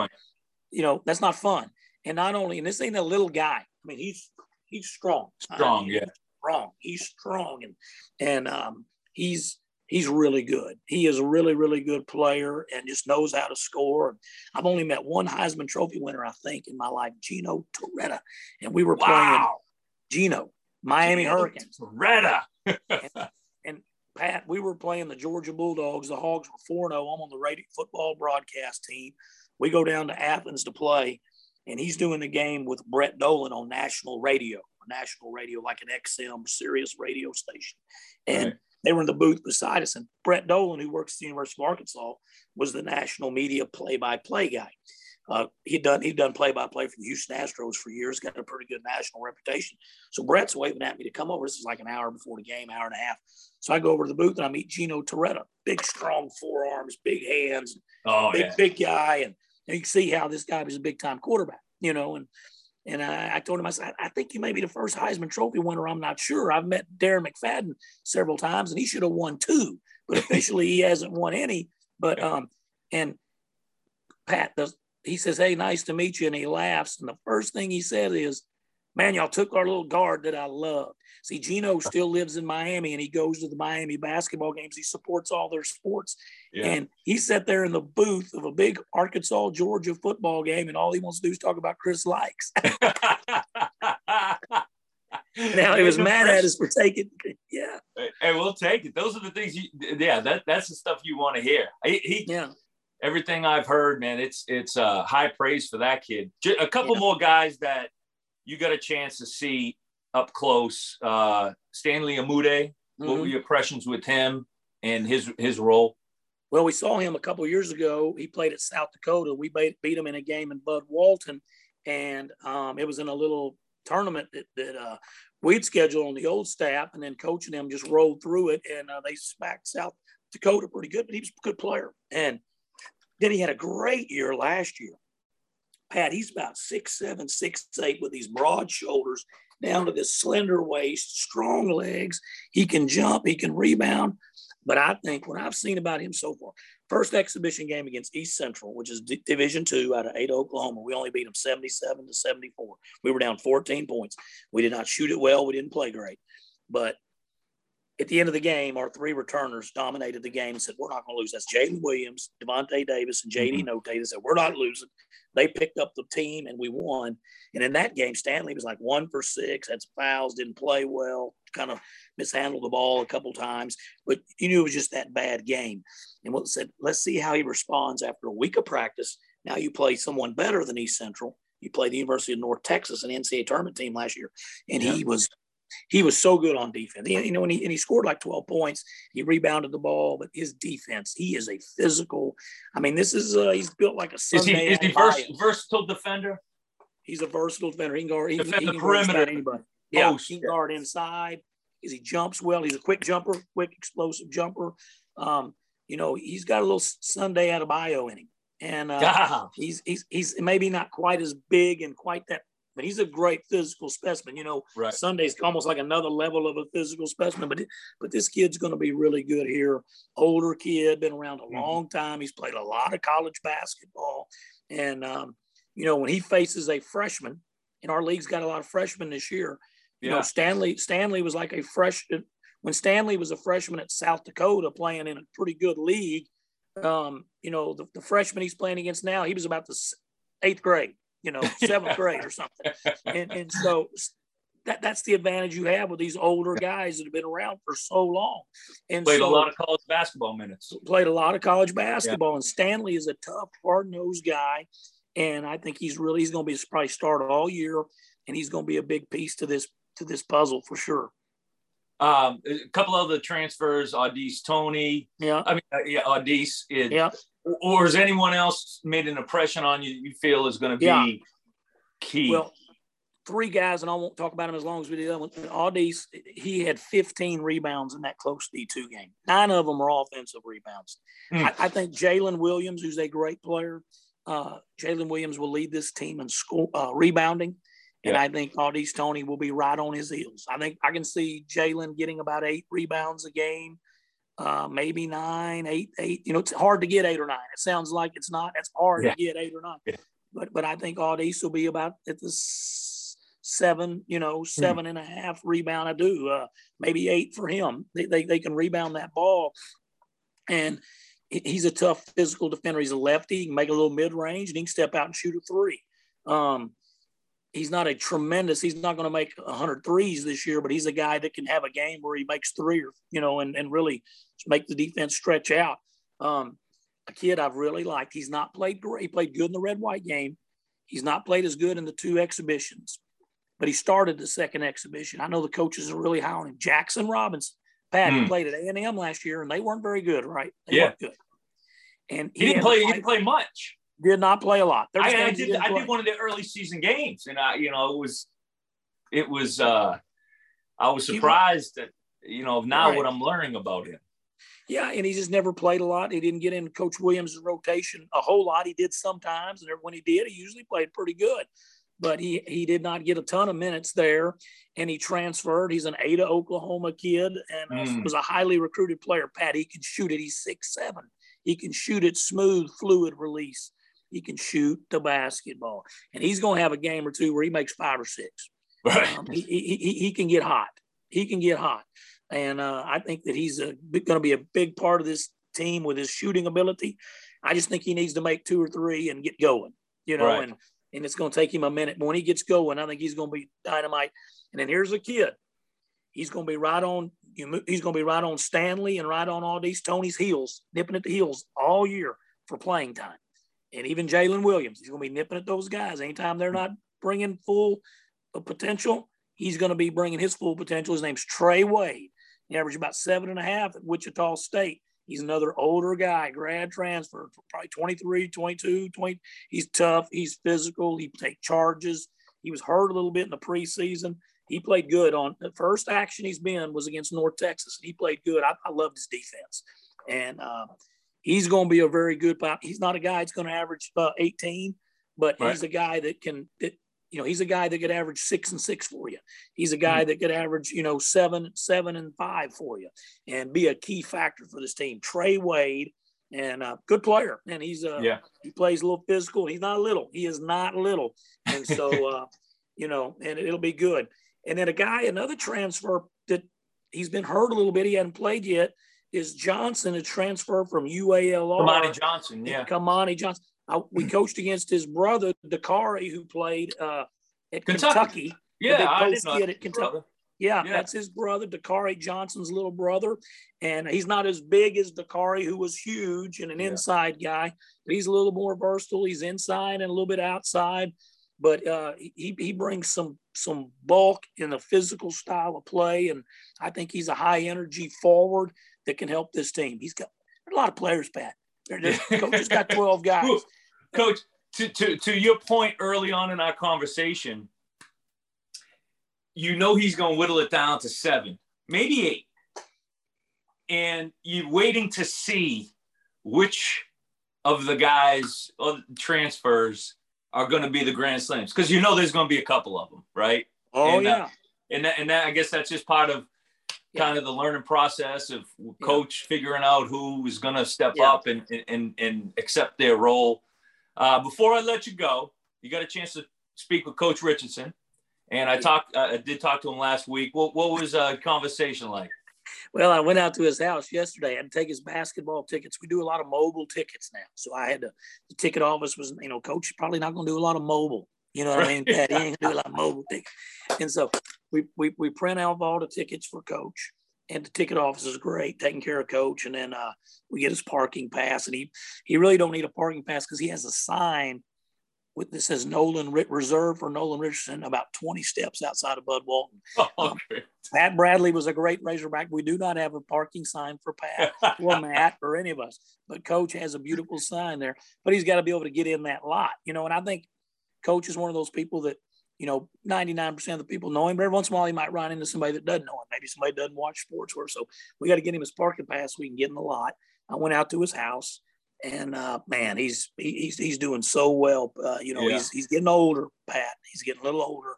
you know that's not fun. And not only and this ain't a little guy. I mean he's he's strong.
Strong
I mean,
yeah.
strong. He's strong and and um he's he's really good. He is a really, really good player and just knows how to score. I've only met one Heisman Trophy winner, I think, in my life, Gino Torretta. And we were wow. playing Gino, Miami Gino Hurricanes.
Torretta.
and, and, Pat, we were playing the Georgia Bulldogs. The Hogs were 4 0. I'm on the radio football broadcast team. We go down to Athens to play, and he's doing the game with Brett Dolan on national radio, national radio, like an XM Sirius radio station. And right they were in the booth beside us. And Brett Dolan, who works at the University of Arkansas, was the national media play-by-play guy. Uh, he'd done he'd done play-by-play for the Houston Astros for years, got a pretty good national reputation. So Brett's waving at me to come over. This is like an hour before the game, hour and a half. So I go over to the booth and I meet Gino Torretta, big, strong forearms, big hands, oh, big, yeah. big guy, and, and you can see how this guy was a big-time quarterback, you know. And and I, I, told him, I said, I think you may be the first Heisman Trophy winner. I'm not sure. I've met Darren McFadden several times, and he should have won two, but officially he hasn't won any. But um, and Pat does. He says, "Hey, nice to meet you," and he laughs. And the first thing he said is, "Man, y'all took our little guard that I loved." See, Gino still lives in Miami, and he goes to the Miami basketball games. He supports all their sports, yeah. and he sat there in the booth of a big Arkansas Georgia football game, and all he wants to do is talk about Chris Lykes. now he was mad at us for taking, yeah.
And we'll take it. Those are the things. You, yeah, that that's the stuff you want to hear. He, he
yeah
everything I've heard, man, it's it's uh, high praise for that kid. A couple yeah. more guys that you got a chance to see up close. Uh, Stanley Umude. Mm-hmm. What were your impressions with him and his his role?
Well, we saw him a couple years ago. He played at South Dakota. We beat, beat him in a game in Bud Walton, and um, it was in a little tournament that, that uh, we'd scheduled on the old staff, and then coaching him just rolled through it, and uh, they smacked South Dakota pretty good. But he was a good player, and then he had a great year last year. Pat, he's about six seven, six eight with these broad shoulders down to this slender waist, strong legs. He can jump, he can rebound. But I think what I've seen about him so far, first exhibition game against East Central, which is D- Division two out of Ada, Oklahoma, we only beat them 77 to 74. We were down 14 points. We did not shoot it well. We didn't play great. But at the end of the game, our three returners dominated the game and said, We're not going to lose. That's Jaylin Williams, Davonte Davis, and JD mm-hmm. Notae. They said, We're not losing. They picked up the team and we won. And in that game, Stanley was like one for six, had some fouls, didn't play well, kind of mishandled the ball a couple times, but you knew it was just that bad game. And what said, let's see how he responds after a week of practice. Now you play someone better than East Central. You played the University of North Texas, an NCAA tournament team last year, and yeah. he was he was so good on defense. You know, and he, and he scored like 12 points. He rebounded the ball, but his defense, he is a physical. I mean, this is uh, he's built like a Sunday.
Is he, is he vers- versatile defender?
He's a versatile defender. He can guard. He, Defend he, the perimeter. Anybody. Yeah, oh, he can guard inside. Is He jumps well. He's a quick jumper, quick explosive jumper. Um, you know, he's got a little Sunday Adebayo in him, and uh, he's he's he's maybe not quite as big and quite that but he's a great physical specimen. You know, right. Sunday's almost like another level of a physical specimen. But but this kid's going to be really good here. Older kid, been around a mm-hmm. long time. He's played a lot of college basketball, and um, you know when he faces a freshman, and our league's got a lot of freshmen this year. You yeah. know, Stanley Stanley was like a fresh when Stanley was a freshman at South Dakota playing in a pretty good league. Um, you know, the, the freshman he's playing against now, he was about the eighth grade you know, seventh grade or something. And, and so that, that's the advantage you have with these older guys that have been around for so long. And
played
so,
a lot of college basketball minutes.
Played a lot of college basketball. Yeah. And Stanley is a tough, hard nosed guy. And I think he's really he's going to be probably start all year, and he's going to be a big piece to this to this puzzle for sure.
Um, a couple of the transfers, Au'Diese Toney.
Yeah.
I mean, uh, yeah, Au'Diese.
yeah
or has anyone else made an impression on you that you feel is going to be yeah. key?
Well, three guys, and I won't talk about them as long as we do. Au'Diese, he had 15 rebounds in that close D2 game. Nine of them are offensive rebounds. Mm. I, I, think Jaylin Williams, who's a great player, uh, Jaylin Williams will lead this team in school, uh, rebounding. And yeah. I think Au'Diese Toney will be right on his heels. I think I can see Jaylin getting about eight rebounds a game uh, maybe nine, eight, eight. You know, it's hard to get eight or nine. It sounds like it's not. It's hard yeah. to get eight or nine. Yeah. But but I think Au'Diese will be about at the seven, you know, hmm. seven mm. and a half rebound. I do uh, maybe eight for him. They, they they can rebound that ball, and he's a tough physical defender. He's a lefty. He can make a little mid range, and he can step out and shoot a three. Um, he's not a tremendous he's not going to make 100 threes this year but he's a guy that can have a game where he makes three or you know and, and really make the defense stretch out. Um, a kid i've really liked he's not played great he played good in the red white game. He's not played as good in the two exhibitions but he started the second exhibition. I know the coaches are really high on him. Jaxson robinson pat mm. played at a&m last year and they weren't very good right? They
yeah. good. And he, he didn't play he didn't play much
did not play a lot.
I, I, did. I did one of the early season games, and I, you know, it was, it was. uh I was surprised that you know now right. what I'm learning about him.
Yeah, and he just never played a lot. He didn't get in Coach Williams' rotation a whole lot. He did sometimes, and when he did, he usually played pretty good. But he he did not get a ton of minutes there, and he transferred. He's an Ada, Oklahoma kid, and mm. was a highly recruited player. Pat, he can shoot it. He's six seven. He can shoot it smooth, fluid release. He can shoot the basketball, and he's going to have a game or two where he makes five or six. Right. Um, he, he, he can get hot. He can get hot, and uh, I think that he's going to be a big part of this team with his shooting ability. I just think he needs to make two or three and get going. You know, right. and and it's going to take him a minute. But when he gets going, I think he's going to be dynamite. And then here's a kid. He's going to be right on. He's going to be right on Stanley and right on all these Toney's heels, nipping at the heels all year for playing time and even Jaylin Williams. He's going to be nipping at those guys. Anytime they're not bringing full potential, he's going to be bringing his full potential. His name's Trey Wade. He averaged about seven and a half at Wichita State. He's another older guy, grad transfer, probably 23, 22, 20. He's tough. He's physical. He take charges. He was hurt a little bit in the preseason. He played good on the first action he's been was against North Texas. And he played good. I, I loved his defense. And uh, he's going to be a very good. He's not a guy that's going to average uh, 18, but right. he's a guy that can. That, you know, he's a guy that could average six and six for you. He's a guy mm-hmm. that could average, you know, seven, seven and five for you, and be a key factor for this team. Trey Wade, and a good player, and he's uh, yeah, he plays a little physical. He's not little. He is not little, and so uh, you know, and it'll be good. And then a guy, another transfer that he's been hurt a little bit. He hadn't played yet. Is Johnson a transfer from UALR?
Kamani Johnson, yeah.
Kamani Johnson. I, we coached against his brother, Dakari, who played uh, at Kentucky. Kentucky.
Yeah, I didn't know at Kentucky.
Yeah, yeah, that's his brother, Dakari Johnson's little brother. And he's not as big as Dakari, who was huge and an yeah. inside guy, but he's a little more versatile. He's inside and a little bit outside, but uh, he, he brings some some bulk in the physical style of play. And I think he's a high energy forward that can help this team. He's got a lot of players, Pat. Coach has got 12 guys.
Coach, to, to, to your point early on in our conversation, you know he's going to whittle it down to seven, maybe eight. And you're waiting to see which of the guys or the transfers are going to be the grand slams because you know there's going to be a couple of them, right?
Oh
and,
yeah.
Uh, and that, and that I guess that's just part of yeah. kind of the learning process of coach yeah. figuring out who is going to step yeah. up and, and and accept their role. Uh, before I let you go, you got a chance to speak with Coach Richardson. And I talked, uh, I did talk to him last week. What, what was a uh, conversation like?
Well, I went out to his house yesterday. I had to take his basketball tickets. We do a lot of mobile tickets now. So I had to, the ticket office was, you know, coach, probably not going to do a lot of mobile. You know what right. I mean? Pat, he ain't going to do a lot of mobile tickets. And so we, we, we print out all the tickets for coach. And the ticket office is great, taking care of coach. And then uh, we get his parking pass. And he, he really don't need a parking pass because he has a sign with this says Nolan Reserve for Nolan Richardson, about 20 steps outside of Bud Walton. Oh, um, Pat Bradley was a great Razorback. We do not have a parking sign for Pat or Matt or any of us, but Coach has a beautiful sign there. But he's got to be able to get in that lot, you know. And I think Coach is one of those people that, you know, 99% of the people know him, but every once in a while he might run into somebody that doesn't know him. Maybe somebody doesn't watch sports or so. We got to get him his parking pass so we can get in the lot. I went out to his house and uh, man, he's he's he's doing so well. Uh, you know, yeah. he's he's getting older, Pat. He's getting a little older,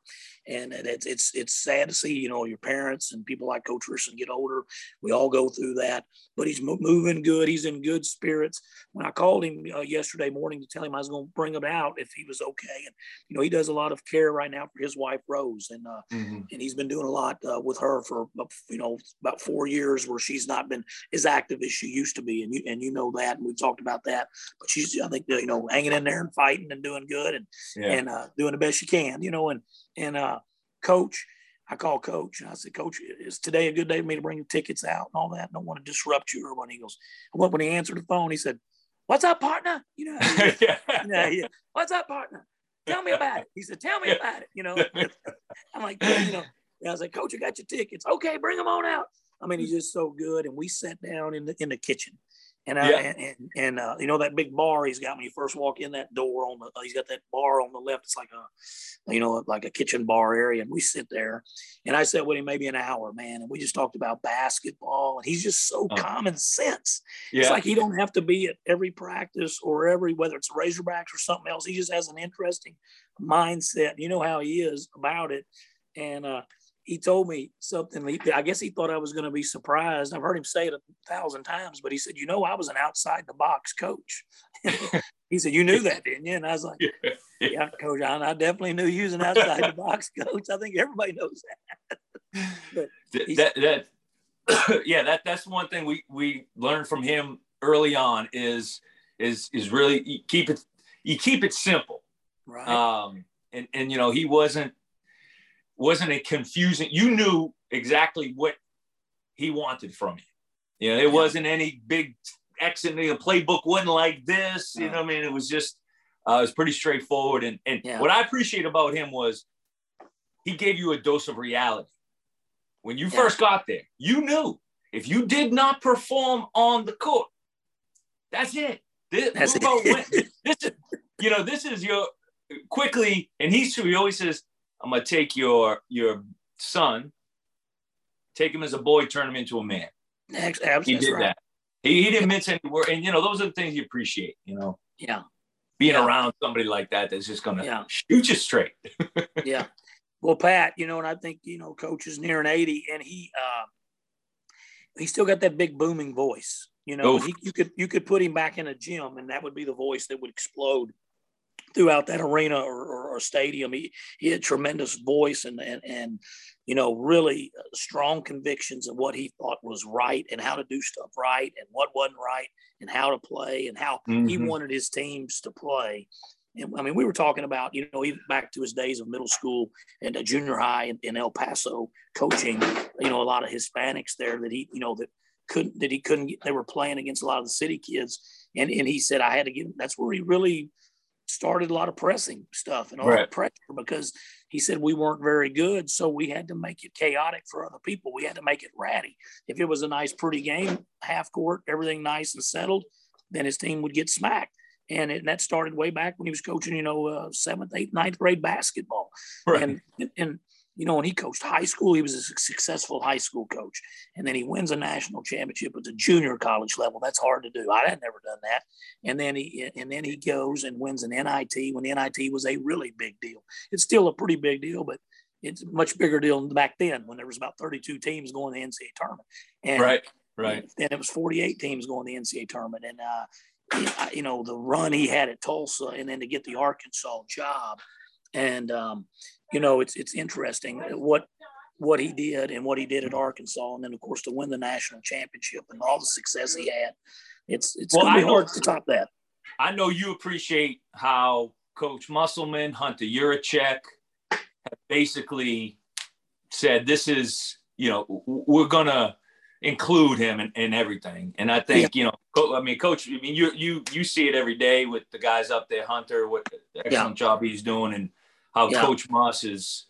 and it's it's it's sad to see. You know, your parents and people like Coach Richardson get older. We all go through that, but he's moving good. He's in good spirits. When I called him uh, yesterday morning to tell him I was going to bring him out if he was okay, and you know, he does a lot of care right now for his wife Rose, and uh, mm-hmm. and he's been doing a lot uh, with her for you know about four years where she's not been as active as she used to be, and you and you know that, and we talked about that. But she's I think you know hanging in there and fighting and doing good and yeah. and uh, doing the best she can, you know, and and uh, coach. I called coach and I said, Coach, is today a good day for me to bring the tickets out and all that? I don't want to disrupt you or when he goes, when he answered the phone, he said, What's up, partner? You know, yeah. yeah, yeah. What's up, partner? Tell me about it. He said, Tell me about it. You know, I'm like, you know, I was like, Coach, I got your tickets. Okay, bring them on out. I mean, he's mm. just so good. And we sat down in the in the kitchen and, uh, yeah. and, and, and uh, you know that big bar he's got when you first walk in that door on the uh, he's got that bar on the left. It's like a you know like a kitchen bar area, and we sit there. And I sat with him maybe an hour, man, and we just talked about basketball. And he's just so oh. common sense. Yeah. It's like he don't have to be at every practice or every whether it's Razorbacks or something else. He just has an interesting mindset. You know how he is about it, and uh, he told me something. I guess he thought I was going to be surprised. I've heard him say it a thousand times, but he said, "You know, I was an outside the box coach." he said, "You knew that, didn't you?" And I was like, "Yeah, yeah coach, I, I, definitely knew you was an outside the box coach. I think everybody knows that."
but that, that yeah, that that's one thing we we learned from him early on is is is really you keep it you keep it simple,
right?
Um, and and you know he wasn't wasn't it confusing. You knew exactly what he wanted from you. You know, it yeah. wasn't any big exit. The playbook wasn't like this. You know, I mean, it was just uh, it was pretty straightforward. And and yeah. what I appreciate about him was he gave you a dose of reality. When you first got there, you knew if you did not perform on the court, that's it. This, that's it. this is, you know, this is your quickly, and he's true. He always says, I'm gonna take your your son, take him as a boy, turn him into a man.
Absolutely,
he did right. that. He, he didn't miss any word, and you know those are the things you appreciate. You know.
Yeah.
Being
yeah.
around somebody like that that's just gonna yeah. shoot you straight.
yeah. Well, Pat, you know, and I think you know, coach is nearing 80, and he uh, he still got that big booming voice. You know, he, you could you could put him back in a gym, and that would be the voice that would explode throughout that arena or, or, or stadium. He, he had tremendous voice and, and, and, you know, really uh, strong convictions of what he thought was right and how to do stuff right and what wasn't right and how to play and how mm-hmm. he wanted his teams to play. And I mean, we were talking about, you know, even back to his days of middle school and junior high in, in El Paso coaching, you know, a lot of Hispanics there that he, you know, that couldn't, that he couldn't get, they were playing against a lot of the city kids. And, and he said, I had to get, that's where he really started a lot of pressing stuff and all right. That pressure because he said we weren't very good. So we had to make it chaotic for other people. We had to make it ratty. If it was a nice, pretty game, half court, everything nice and settled, then his team would get smacked. And, it, and that started way back when he was coaching, you know, uh, seventh, eighth, ninth grade basketball. Right. And, and you know, when he coached high school, he was a successful high school coach. And then he wins a national championship at the junior college level. That's hard to do. I had never done that. And then he and then he goes and wins an NIT when the NIT was a really big deal. It's still a pretty big deal, but it's a much bigger deal than back then when there was about 32 teams going to the NCAA tournament.
And, right, right.
And it was 48 teams going to the NCAA tournament. And, uh, you know, the run he had at Tulsa and then to get the Arkansas job. And, um, you know, it's it's interesting what what he did and what he did at Arkansas, and then of course to win the national championship and all the success he had. It's it's well, gonna be hard to top that.
I know you appreciate how Coach Musselman, Hunter Yurachek have basically said this is you know we're gonna include him in, in everything. And I think, yeah. you know, I mean, coach, I mean, you, you, you see it every day with the guys up there, Hunter, what the excellent yeah. job he's doing. And how yeah. Coach Muss is.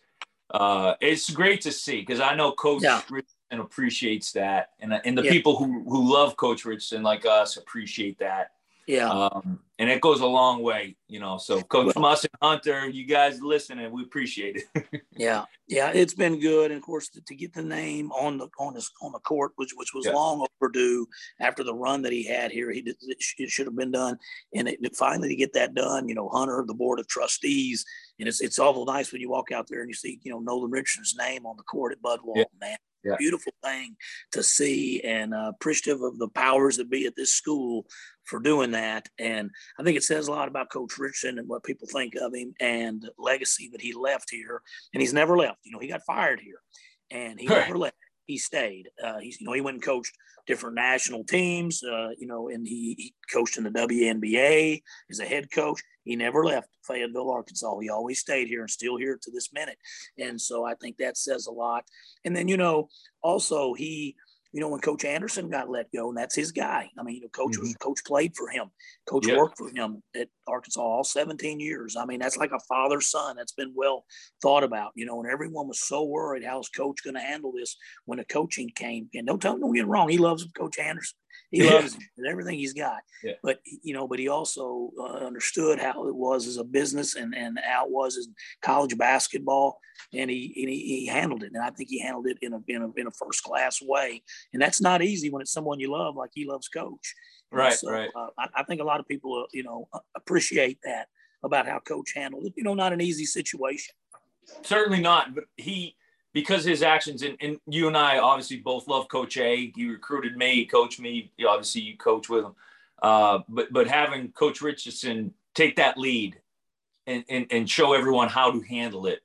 Uh, it's great to see because I know Coach yeah. Richardson appreciates that, and and the yeah. people who who love Coach Richardson like us appreciate that.
Yeah.
Um, and it goes a long way, you know. So Coach well, Muss and Hunter, you guys listening, we appreciate it.
yeah, yeah, it's been good, and of course to, to, get the name on the on his on the court, which which was yeah. long overdue after the run that he had here. He did, it should have been done, and it, finally to get that done, you know, Hunter, the board of trustees, and it's it's awful nice when you walk out there and you see you know Nolan Richardson's name on the court at Bud Walton, yeah. man yeah. beautiful thing to see and uh, appreciative of the powers that be at this school for doing that. And I think it says a lot about Coach Richardson and what people think of him and legacy that he left here. And he's never left. You know, he got fired here and he right. never left. He stayed. Uh, he's, you know, he went and coached different national teams, uh, you know, and he, he coached in the WNBA as a head coach. He never left Fayetteville, Arkansas. He always stayed here and still here to this minute. And so I think that says a lot. And then, you know, also he, you know, when Coach Anderson got let go, and that's his guy. I mean, you know, Coach mm-hmm. was Coach played for him. Coach yeah. worked for him at Arkansas all 17 years. I mean, that's like a father son. That's been well thought about, you know. And everyone was so worried how's Coach going to handle this when the coaching came. And don't tell me get wrong, he loves Coach Anderson. He yeah. loves and everything he's got. Yeah. But you know, but he also uh, understood how it was as a business and and how it was in college basketball, and he and he, he handled it. And I think he handled it in a in a, in a first class way. And that's not easy when it's someone you love, like he loves Coach.
Right, so, right.
Uh, I, I, think a lot of people, uh, you know, appreciate that about how Coach handled it. You know, not an easy situation.
Certainly not. But he because his actions and, and you and I obviously both love Coach A. He recruited me, he coached me. Obviously, you coach with him. Uh, but but having Coach Richardson take that lead and, and and show everyone how to handle it,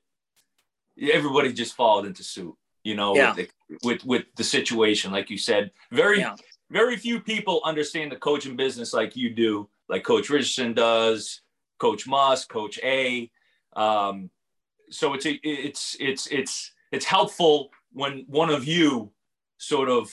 everybody just followed into suit. You know, yeah. with, the, with, with the situation, like you said, very yeah. very few people understand the coaching business like you do, like Coach Richardson does, Coach Muss, Coach A. Um, so it's a, it's it's it's it's helpful when one of you sort of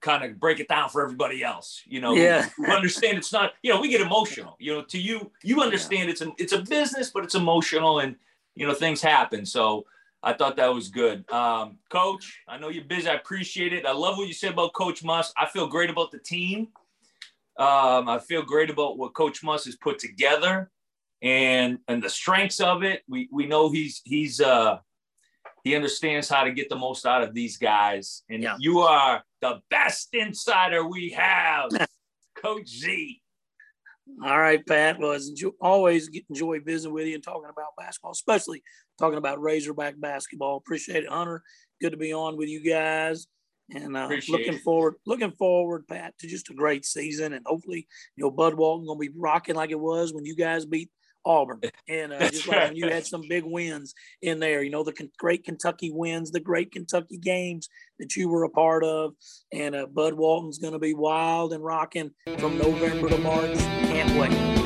kind of break it down for everybody else you know?
Yeah.
You understand it's not you know we get emotional you know to you you understand yeah. it's a it's a business but it's emotional and you know things happen. So i thought that was good. Um coach i know you're busy. I appreciate it. I love what you said about coach Muss. i feel great about the team. Um i feel great about what coach Muss has put together and and the strengths of it. We we know he's he's uh he understands how to get the most out of these guys. And yeah. you are the best insider we have, Coach Z.
All right, Pat. Well, it's enjoy, always enjoy visiting with you and talking about basketball, especially talking about Razorback basketball. Appreciate it, Hunter. Good to be on with you guys. And uh, looking it. forward, looking forward, Pat, to just a great season. And hopefully, you know, Bud Walton gonna be rocking like it was when you guys beat Auburn, and uh, just like you had some big wins in there, you know the con- great Kentucky wins, the great Kentucky games that you were a part of, and uh, Bud Walton's going to be wild and rocking from November to March. Can't wait.